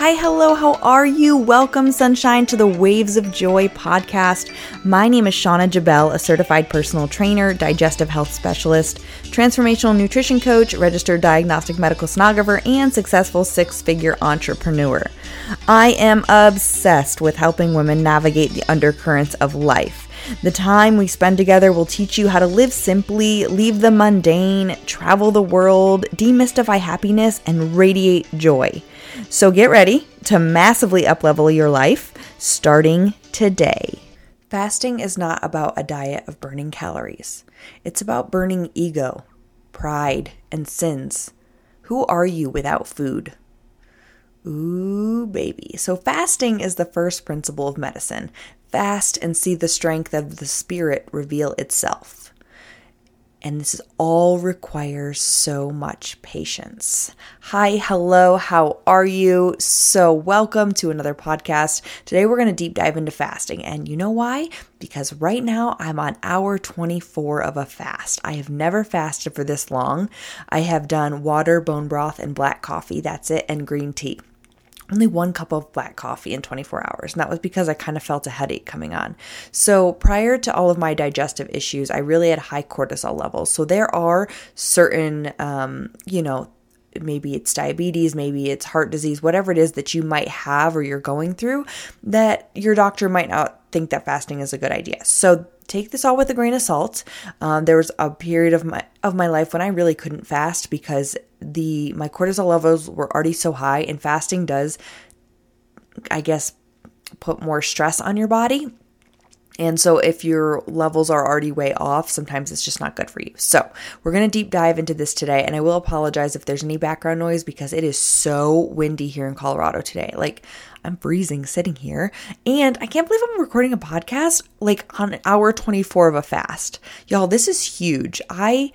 Hi, hello, how are you? Welcome, sunshine, to the Waves of Joy podcast. My name is Shauna Jabel, a certified personal trainer, digestive health specialist, transformational nutrition coach, registered diagnostic medical sonographer, and successful six figure entrepreneur. I am obsessed with helping women navigate the undercurrents of life. The time we spend together will teach you how to live simply, leave the mundane, travel the world, demystify happiness, and radiate joy. So get ready to massively uplevel your life starting today. Fasting is not about a diet of burning calories. It's about burning ego, pride, and sins. Who are you without food? Ooh, baby. So, fasting is the first principle of medicine. Fast and see the strength of the spirit reveal itself. And this is all requires so much patience. Hi, hello, how are you? So, welcome to another podcast. Today, we're going to deep dive into fasting. And you know why? Because right now, I'm on hour 24 of a fast. I have never fasted for this long. I have done water, bone broth, and black coffee. That's it, and green tea only one cup of black coffee in 24 hours. And that was because I kind of felt a headache coming on. So, prior to all of my digestive issues, I really had high cortisol levels. So, there are certain, um, you know, maybe it's diabetes, maybe it's heart disease, whatever it is that you might have or you're going through, that your doctor might not think that fasting is a good idea. So, take this all with a grain of salt. Um, there was a period of my of my life when I really couldn't fast because the my cortisol levels were already so high, and fasting does, I guess, put more stress on your body. And so, if your levels are already way off, sometimes it's just not good for you. So, we're going to deep dive into this today. And I will apologize if there's any background noise because it is so windy here in Colorado today. Like, I'm freezing sitting here. And I can't believe I'm recording a podcast like on hour 24 of a fast. Y'all, this is huge. I,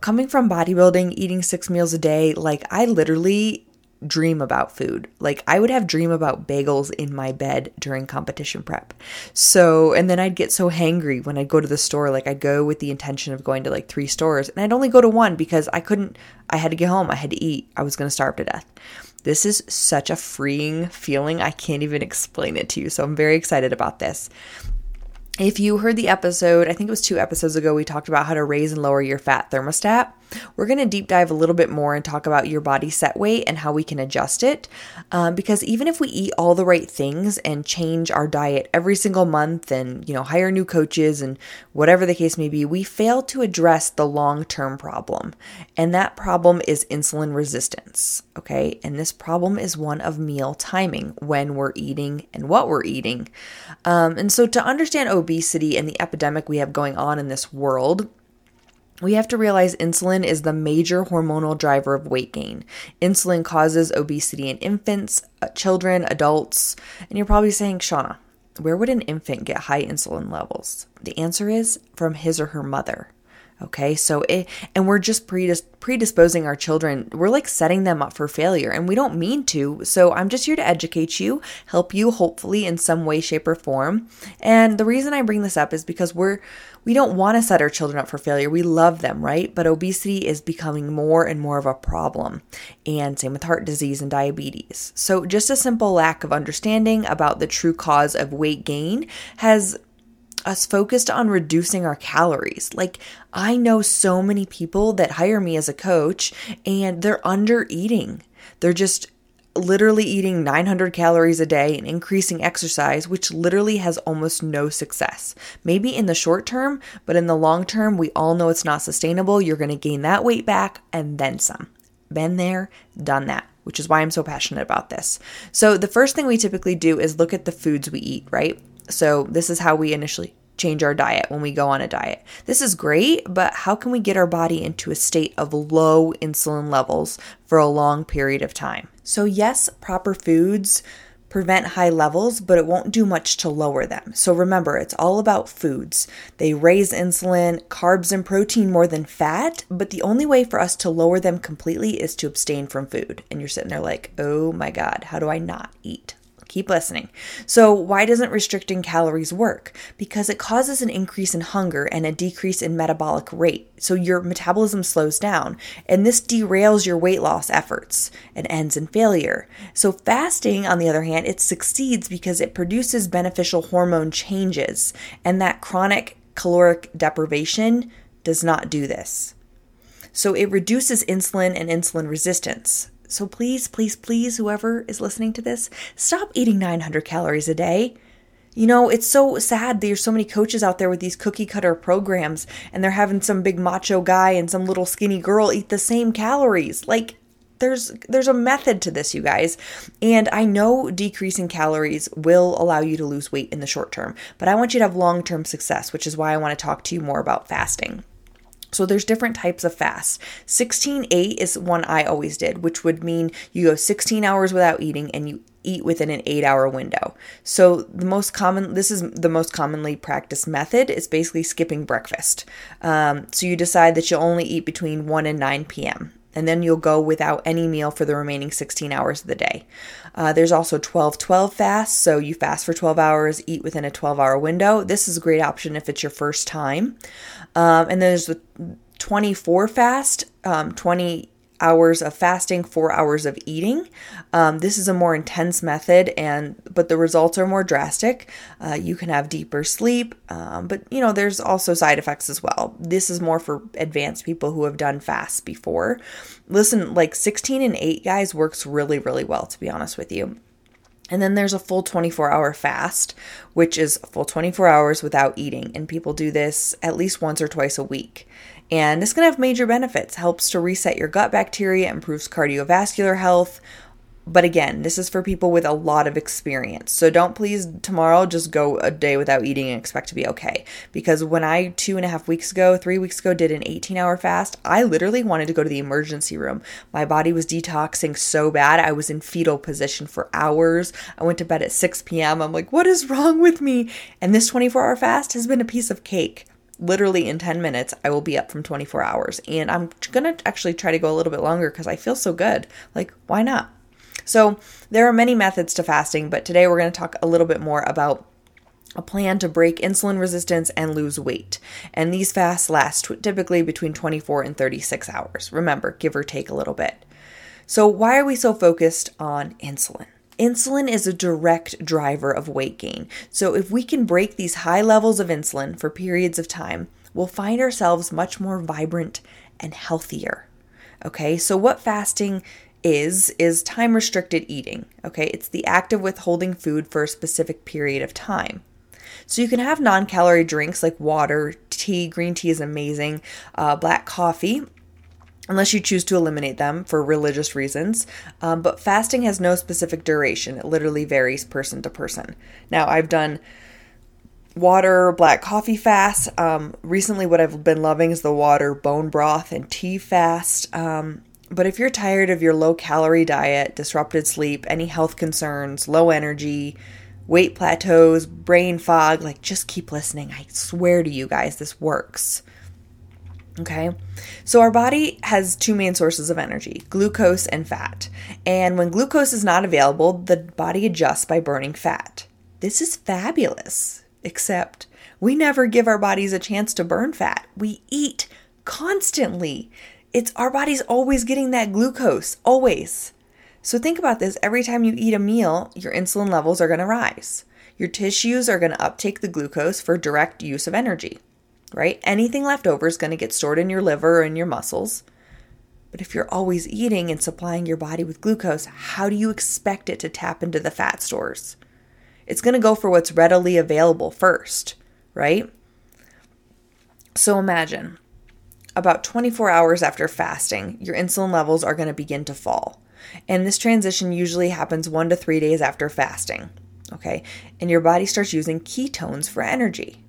coming from bodybuilding, eating six meals a day, like, I literally dream about food. Like I would have dream about bagels in my bed during competition prep. So, and then I'd get so hangry when I'd go to the store. Like I'd go with the intention of going to like three stores and I'd only go to one because I couldn't, I had to get home. I had to eat. I was going to starve to death. This is such a freeing feeling. I can't even explain it to you. So I'm very excited about this. If you heard the episode, I think it was two episodes ago, we talked about how to raise and lower your fat thermostat. We're going to deep dive a little bit more and talk about your body set weight and how we can adjust it. Um, because even if we eat all the right things and change our diet every single month and, you know, hire new coaches and whatever the case may be, we fail to address the long term problem. And that problem is insulin resistance. Okay. And this problem is one of meal timing when we're eating and what we're eating. Um, and so to understand obesity and the epidemic we have going on in this world, we have to realize insulin is the major hormonal driver of weight gain. Insulin causes obesity in infants, uh, children, adults. And you're probably saying, Shauna, where would an infant get high insulin levels? The answer is from his or her mother. Okay, so it, and we're just predis- predisposing our children, we're like setting them up for failure, and we don't mean to. So I'm just here to educate you, help you, hopefully, in some way, shape, or form. And the reason I bring this up is because we're, we don't want to set our children up for failure. We love them, right? But obesity is becoming more and more of a problem, and same with heart disease and diabetes. So just a simple lack of understanding about the true cause of weight gain has us focused on reducing our calories. Like, I know so many people that hire me as a coach and they're under eating. They're just literally eating 900 calories a day and increasing exercise, which literally has almost no success. Maybe in the short term, but in the long term, we all know it's not sustainable. You're going to gain that weight back and then some. Been there, done that which is why I'm so passionate about this. So, the first thing we typically do is look at the foods we eat, right? So, this is how we initially change our diet when we go on a diet. This is great, but how can we get our body into a state of low insulin levels for a long period of time? So, yes, proper foods prevent high levels, but it won't do much to lower them. So remember, it's all about foods. They raise insulin, carbs, and protein more than fat, but the only way for us to lower them completely is to abstain from food. And you're sitting there like, oh my God, how do I not eat? Keep listening. So, why doesn't restricting calories work? Because it causes an increase in hunger and a decrease in metabolic rate. So, your metabolism slows down, and this derails your weight loss efforts and ends in failure. So, fasting, on the other hand, it succeeds because it produces beneficial hormone changes, and that chronic caloric deprivation does not do this. So, it reduces insulin and insulin resistance. So please, please, please, whoever is listening to this, stop eating 900 calories a day. You know, it's so sad there's so many coaches out there with these cookie cutter programs and they're having some big macho guy and some little skinny girl eat the same calories. Like there's there's a method to this, you guys. And I know decreasing calories will allow you to lose weight in the short term, but I want you to have long-term success, which is why I want to talk to you more about fasting. So there's different types of fast. 16-8 is one I always did, which would mean you go 16 hours without eating and you eat within an 8-hour window. So the most common this is the most commonly practiced method is basically skipping breakfast. Um, so you decide that you'll only eat between 1 and 9 p.m and then you'll go without any meal for the remaining 16 hours of the day. Uh, there's also 12 12 fast, so you fast for 12 hours, eat within a 12 hour window. This is a great option if it's your first time. Um, and there's the 24 fast, um, 20 hours of fasting, four hours of eating. Um, this is a more intense method, and but the results are more drastic. Uh, you can have deeper sleep, um, but you know there's also side effects as well. This is more for advanced people who have done fasts before. Listen, like 16 and 8 guys works really really well to be honest with you. And then there's a full 24 hour fast, which is full 24 hours without eating. And people do this at least once or twice a week. And this can have major benefits, helps to reset your gut bacteria, improves cardiovascular health. But again, this is for people with a lot of experience. So don't please tomorrow just go a day without eating and expect to be okay. Because when I, two and a half weeks ago, three weeks ago, did an 18 hour fast, I literally wanted to go to the emergency room. My body was detoxing so bad. I was in fetal position for hours. I went to bed at 6 p.m. I'm like, what is wrong with me? And this 24 hour fast has been a piece of cake literally in 10 minutes, I will be up from 24 hours. And I'm going to actually try to go a little bit longer because I feel so good. Like, why not? So, there are many methods to fasting, but today we're going to talk a little bit more about a plan to break insulin resistance and lose weight. And these fasts last typically between 24 and 36 hours. Remember, give or take a little bit. So, why are we so focused on insulin? Insulin is a direct driver of weight gain. So, if we can break these high levels of insulin for periods of time, we'll find ourselves much more vibrant and healthier. Okay, so what fasting is, is time restricted eating. Okay, it's the act of withholding food for a specific period of time. So you can have non calorie drinks like water, tea, green tea is amazing, uh, black coffee, unless you choose to eliminate them for religious reasons. Um, but fasting has no specific duration, it literally varies person to person. Now, I've done water, black coffee fast. Um, recently, what I've been loving is the water, bone broth, and tea fast. Um, but if you're tired of your low calorie diet, disrupted sleep, any health concerns, low energy, weight plateaus, brain fog, like just keep listening. I swear to you guys, this works. Okay, so our body has two main sources of energy glucose and fat. And when glucose is not available, the body adjusts by burning fat. This is fabulous, except we never give our bodies a chance to burn fat. We eat constantly. It's our body's always getting that glucose, always. So think about this every time you eat a meal, your insulin levels are going to rise. Your tissues are going to uptake the glucose for direct use of energy right? Anything left over is going to get stored in your liver or in your muscles. But if you're always eating and supplying your body with glucose, how do you expect it to tap into the fat stores? It's going to go for what's readily available first, right? So imagine about 24 hours after fasting, your insulin levels are going to begin to fall. And this transition usually happens one to three days after fasting. Okay. And your body starts using ketones for energy.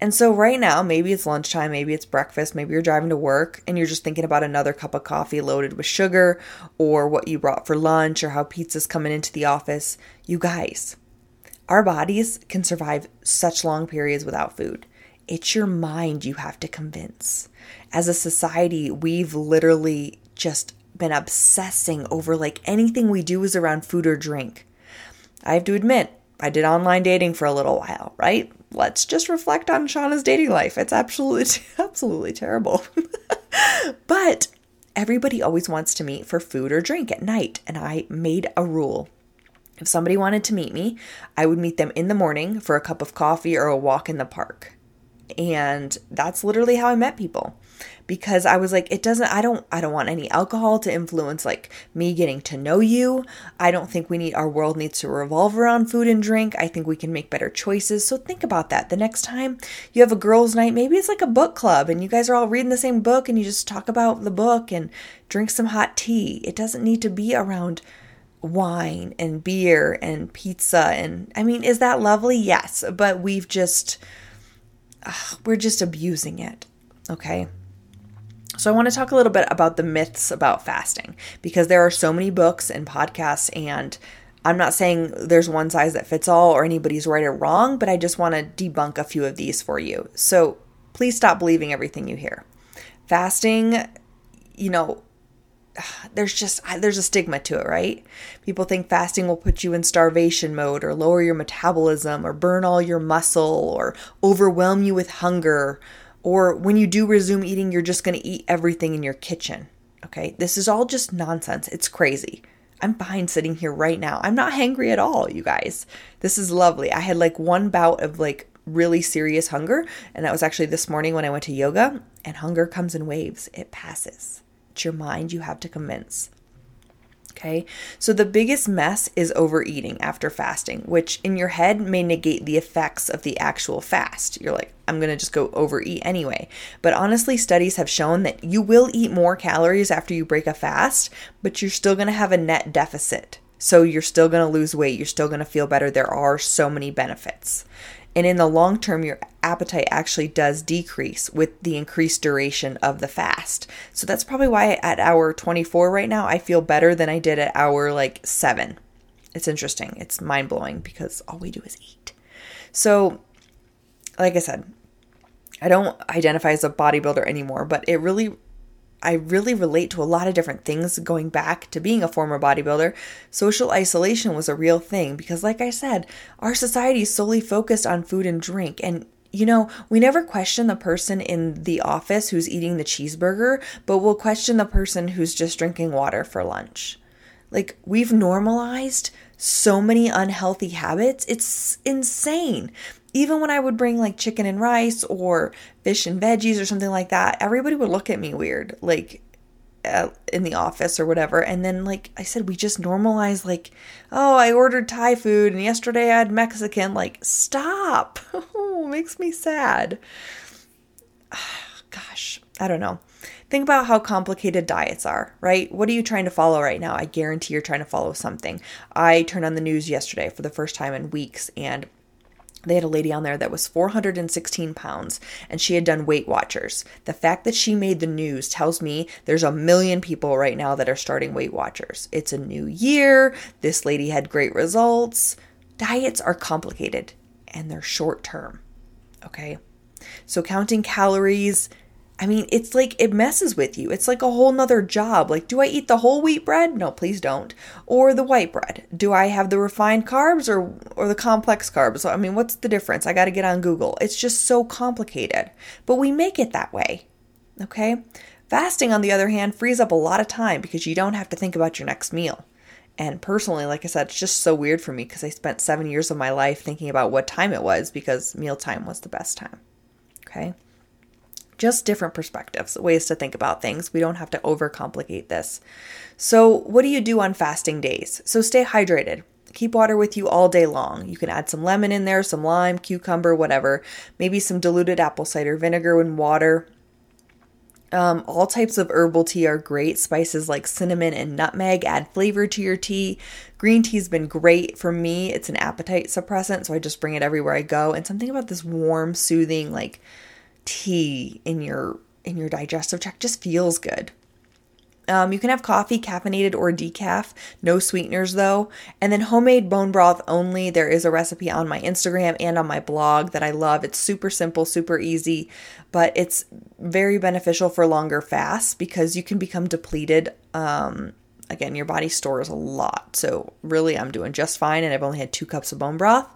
And so, right now, maybe it's lunchtime, maybe it's breakfast, maybe you're driving to work and you're just thinking about another cup of coffee loaded with sugar or what you brought for lunch or how pizza's coming into the office. You guys, our bodies can survive such long periods without food. It's your mind you have to convince. As a society, we've literally just been obsessing over like anything we do is around food or drink. I have to admit, I did online dating for a little while, right? Let's just reflect on Shauna's dating life. It's absolutely, absolutely terrible. but everybody always wants to meet for food or drink at night, and I made a rule. If somebody wanted to meet me, I would meet them in the morning for a cup of coffee or a walk in the park. And that's literally how I met people because I was like it doesn't I don't I don't want any alcohol to influence like me getting to know you. I don't think we need our world needs to revolve around food and drink. I think we can make better choices. So think about that. The next time you have a girls night, maybe it's like a book club and you guys are all reading the same book and you just talk about the book and drink some hot tea. It doesn't need to be around wine and beer and pizza and I mean, is that lovely? Yes, but we've just we're just abusing it. Okay? So, I want to talk a little bit about the myths about fasting because there are so many books and podcasts, and I'm not saying there's one size that fits all or anybody's right or wrong, but I just want to debunk a few of these for you. So, please stop believing everything you hear. Fasting, you know, there's just there's a stigma to it, right? People think fasting will put you in starvation mode or lower your metabolism or burn all your muscle or overwhelm you with hunger or when you do resume eating, you're just going to eat everything in your kitchen. Okay, this is all just nonsense. It's crazy. I'm fine sitting here right now. I'm not hangry at all, you guys. This is lovely. I had like one bout of like really serious hunger, and that was actually this morning when I went to yoga. And hunger comes in waves, it passes. It's your mind you have to convince. Okay, so the biggest mess is overeating after fasting, which in your head may negate the effects of the actual fast. You're like, I'm gonna just go overeat anyway. But honestly, studies have shown that you will eat more calories after you break a fast, but you're still gonna have a net deficit. So you're still gonna lose weight, you're still gonna feel better. There are so many benefits. And in the long term, your appetite actually does decrease with the increased duration of the fast. So that's probably why at hour 24 right now, I feel better than I did at hour like seven. It's interesting. It's mind blowing because all we do is eat. So, like I said, I don't identify as a bodybuilder anymore, but it really I really relate to a lot of different things going back to being a former bodybuilder. Social isolation was a real thing because, like I said, our society is solely focused on food and drink. And you know, we never question the person in the office who's eating the cheeseburger, but we'll question the person who's just drinking water for lunch. Like, we've normalized so many unhealthy habits. It's insane even when I would bring like chicken and rice or fish and veggies or something like that, everybody would look at me weird, like in the office or whatever. And then, like I said, we just normalize, like, oh, I ordered Thai food and yesterday I had Mexican. Like, stop. Oh, makes me sad. Gosh, I don't know. Think about how complicated diets are, right? What are you trying to follow right now? I guarantee you're trying to follow something. I turned on the news yesterday for the first time in weeks and they had a lady on there that was 416 pounds and she had done Weight Watchers. The fact that she made the news tells me there's a million people right now that are starting Weight Watchers. It's a new year. This lady had great results. Diets are complicated and they're short term. Okay. So counting calories, I mean, it's like it messes with you. It's like a whole nother job. Like, do I eat the whole wheat bread? No, please don't. Or the white bread? Do I have the refined carbs or or the complex carbs? I mean, what's the difference? I got to get on Google. It's just so complicated. But we make it that way. Okay? Fasting on the other hand frees up a lot of time because you don't have to think about your next meal. And personally, like I said, it's just so weird for me because I spent 7 years of my life thinking about what time it was because mealtime was the best time. Okay? Just different perspectives, ways to think about things. We don't have to overcomplicate this. So, what do you do on fasting days? So, stay hydrated. Keep water with you all day long. You can add some lemon in there, some lime, cucumber, whatever. Maybe some diluted apple cider vinegar and water. Um, all types of herbal tea are great. Spices like cinnamon and nutmeg add flavor to your tea. Green tea's been great for me. It's an appetite suppressant, so I just bring it everywhere I go. And something about this warm, soothing, like tea in your in your digestive tract just feels good. Um, you can have coffee, caffeinated or decaf, no sweeteners though. And then homemade bone broth only. There is a recipe on my Instagram and on my blog that I love. It's super simple, super easy, but it's very beneficial for longer fasts because you can become depleted um, again, your body stores a lot. So, really, I'm doing just fine, and I've only had two cups of bone broth.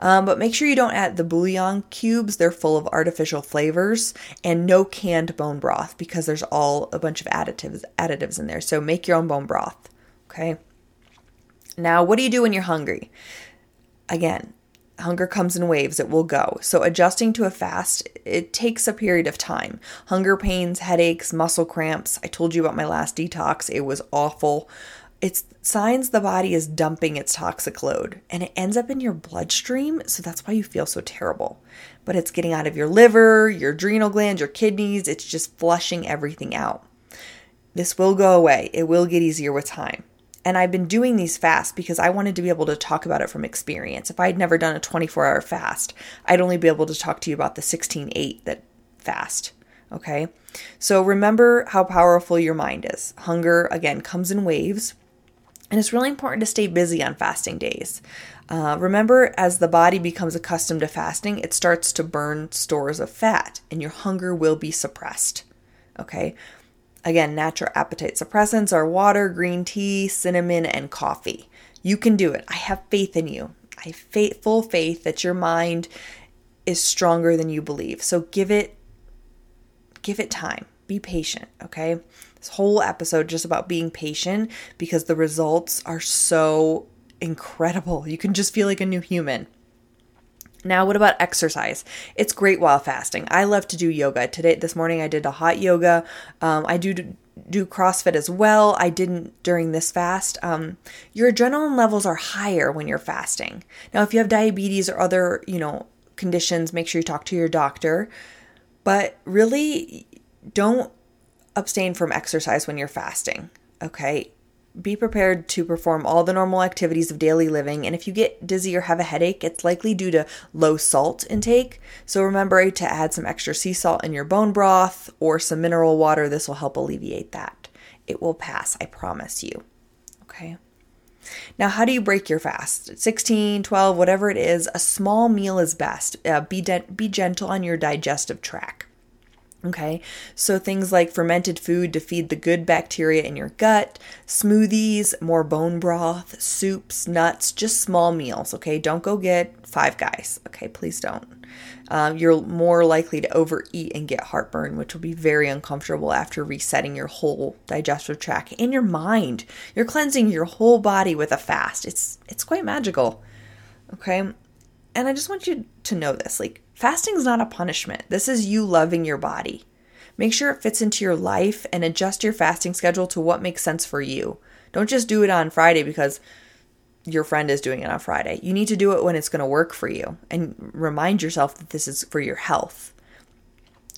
Um, but make sure you don't add the bouillon cubes, they're full of artificial flavors, and no canned bone broth because there's all a bunch of additives, additives in there. So, make your own bone broth. Okay. Now, what do you do when you're hungry? Again, hunger comes in waves, it will go. So, adjusting to a fast, it takes a period of time. Hunger pains, headaches, muscle cramps. I told you about my last detox, it was awful. It's signs the body is dumping its toxic load and it ends up in your bloodstream, so that's why you feel so terrible. But it's getting out of your liver, your adrenal glands, your kidneys, it's just flushing everything out. This will go away, it will get easier with time. And I've been doing these fasts because I wanted to be able to talk about it from experience. If I had never done a 24 hour fast, I'd only be able to talk to you about the 16 8 that fast. Okay. So remember how powerful your mind is. Hunger, again, comes in waves. And it's really important to stay busy on fasting days. Uh, remember, as the body becomes accustomed to fasting, it starts to burn stores of fat and your hunger will be suppressed. Okay. Again, natural appetite suppressants are water, green tea, cinnamon, and coffee. You can do it. I have faith in you. I have faith, full faith that your mind is stronger than you believe. So give it give it time. Be patient, okay? This whole episode just about being patient because the results are so incredible. You can just feel like a new human. Now, what about exercise? It's great while fasting. I love to do yoga. Today, this morning, I did a hot yoga. Um, I do do CrossFit as well. I didn't during this fast. Um, your adrenaline levels are higher when you're fasting. Now, if you have diabetes or other, you know, conditions, make sure you talk to your doctor. But really, don't abstain from exercise when you're fasting. Okay, be prepared to perform all the normal activities of daily living. And if you get dizzy or have a headache, it's likely due to low salt intake. So remember to add some extra sea salt in your bone broth or some mineral water. This will help alleviate that. It will pass, I promise you. Okay. Now, how do you break your fast? 16, 12, whatever it is, a small meal is best. Uh, be, de- be gentle on your digestive tract. Okay, so things like fermented food to feed the good bacteria in your gut, smoothies, more bone broth, soups, nuts, just small meals. Okay, don't go get five guys. Okay, please don't. Um, you're more likely to overeat and get heartburn, which will be very uncomfortable after resetting your whole digestive tract and your mind. You're cleansing your whole body with a fast. It's it's quite magical. Okay, and I just want you to know this. Like Fasting is not a punishment. This is you loving your body. Make sure it fits into your life and adjust your fasting schedule to what makes sense for you. Don't just do it on Friday because your friend is doing it on Friday. You need to do it when it's going to work for you and remind yourself that this is for your health.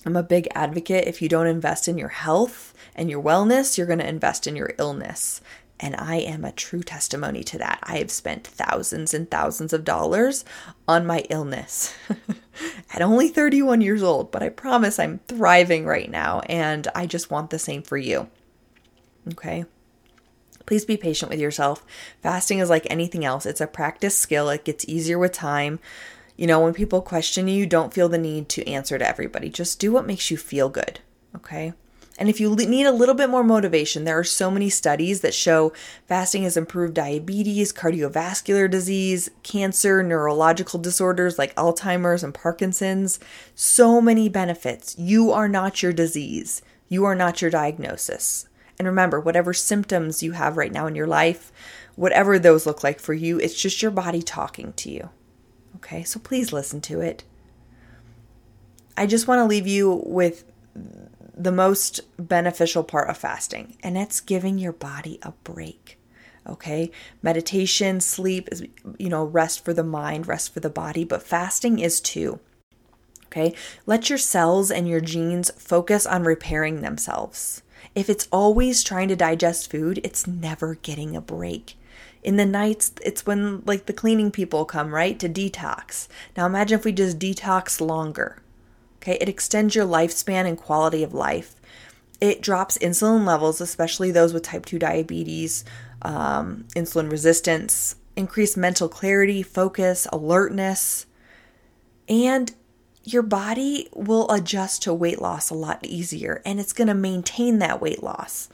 I'm a big advocate. If you don't invest in your health and your wellness, you're going to invest in your illness. And I am a true testimony to that. I have spent thousands and thousands of dollars on my illness at only 31 years old, but I promise I'm thriving right now and I just want the same for you. Okay? Please be patient with yourself. Fasting is like anything else, it's a practice skill, it gets easier with time. You know, when people question you, don't feel the need to answer to everybody. Just do what makes you feel good. Okay? And if you need a little bit more motivation, there are so many studies that show fasting has improved diabetes, cardiovascular disease, cancer, neurological disorders like Alzheimer's and Parkinson's. So many benefits. You are not your disease, you are not your diagnosis. And remember, whatever symptoms you have right now in your life, whatever those look like for you, it's just your body talking to you. Okay, so please listen to it. I just want to leave you with the most beneficial part of fasting, and it's giving your body a break. Okay, meditation, sleep is, you know, rest for the mind, rest for the body, but fasting is too. Okay, let your cells and your genes focus on repairing themselves. If it's always trying to digest food, it's never getting a break. In the nights, it's when like the cleaning people come, right, to detox. Now imagine if we just detox longer. Okay, it extends your lifespan and quality of life. It drops insulin levels, especially those with type 2 diabetes, um, insulin resistance, increased mental clarity, focus, alertness, and your body will adjust to weight loss a lot easier and it's going to maintain that weight loss.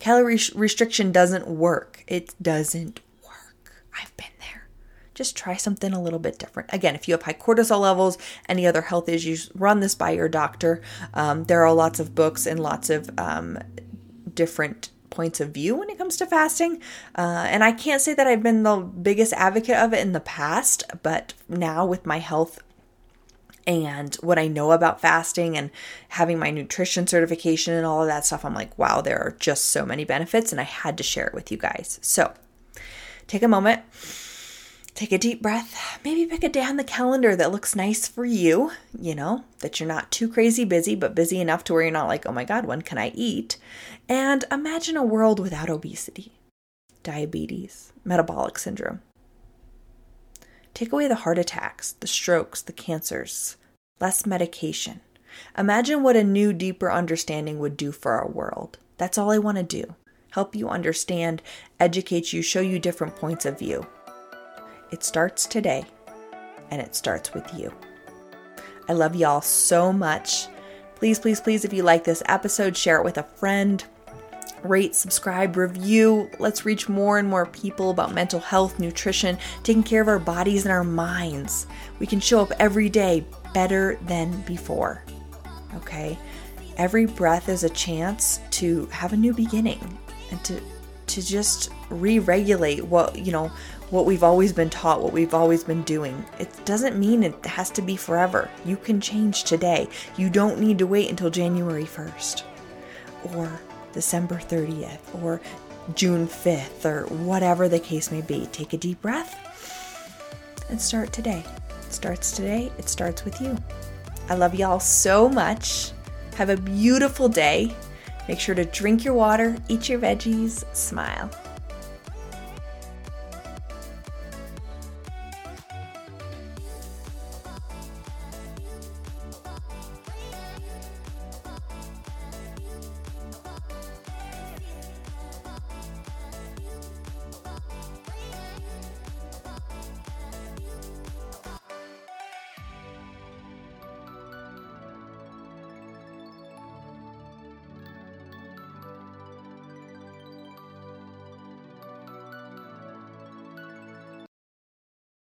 Calorie restriction doesn't work. It doesn't work. I've been. Just try something a little bit different. Again, if you have high cortisol levels, any other health issues, run this by your doctor. Um, there are lots of books and lots of um, different points of view when it comes to fasting. Uh, and I can't say that I've been the biggest advocate of it in the past, but now with my health and what I know about fasting and having my nutrition certification and all of that stuff, I'm like, wow, there are just so many benefits, and I had to share it with you guys. So take a moment, take a deep breath, maybe pick a day on the calendar that looks nice for you, you know, that you're not too crazy busy, but busy enough to where you're not like, oh my God, when can I eat? And imagine a world without obesity, diabetes, metabolic syndrome Take away the heart attacks, the strokes, the cancers, less medication. Imagine what a new, deeper understanding would do for our world. That's all I want to do. Help you understand, educate you, show you different points of view. It starts today, and it starts with you. I love y'all so much. Please, please, please, if you like this episode, share it with a friend rate, subscribe, review. Let's reach more and more people about mental health, nutrition, taking care of our bodies and our minds. We can show up every day better than before. Okay? Every breath is a chance to have a new beginning and to to just re-regulate what, you know, what we've always been taught, what we've always been doing. It doesn't mean it has to be forever. You can change today. You don't need to wait until January 1st or December 30th or June 5th or whatever the case may be. Take a deep breath and start today. It starts today, it starts with you. I love y'all so much. Have a beautiful day. Make sure to drink your water, eat your veggies, smile.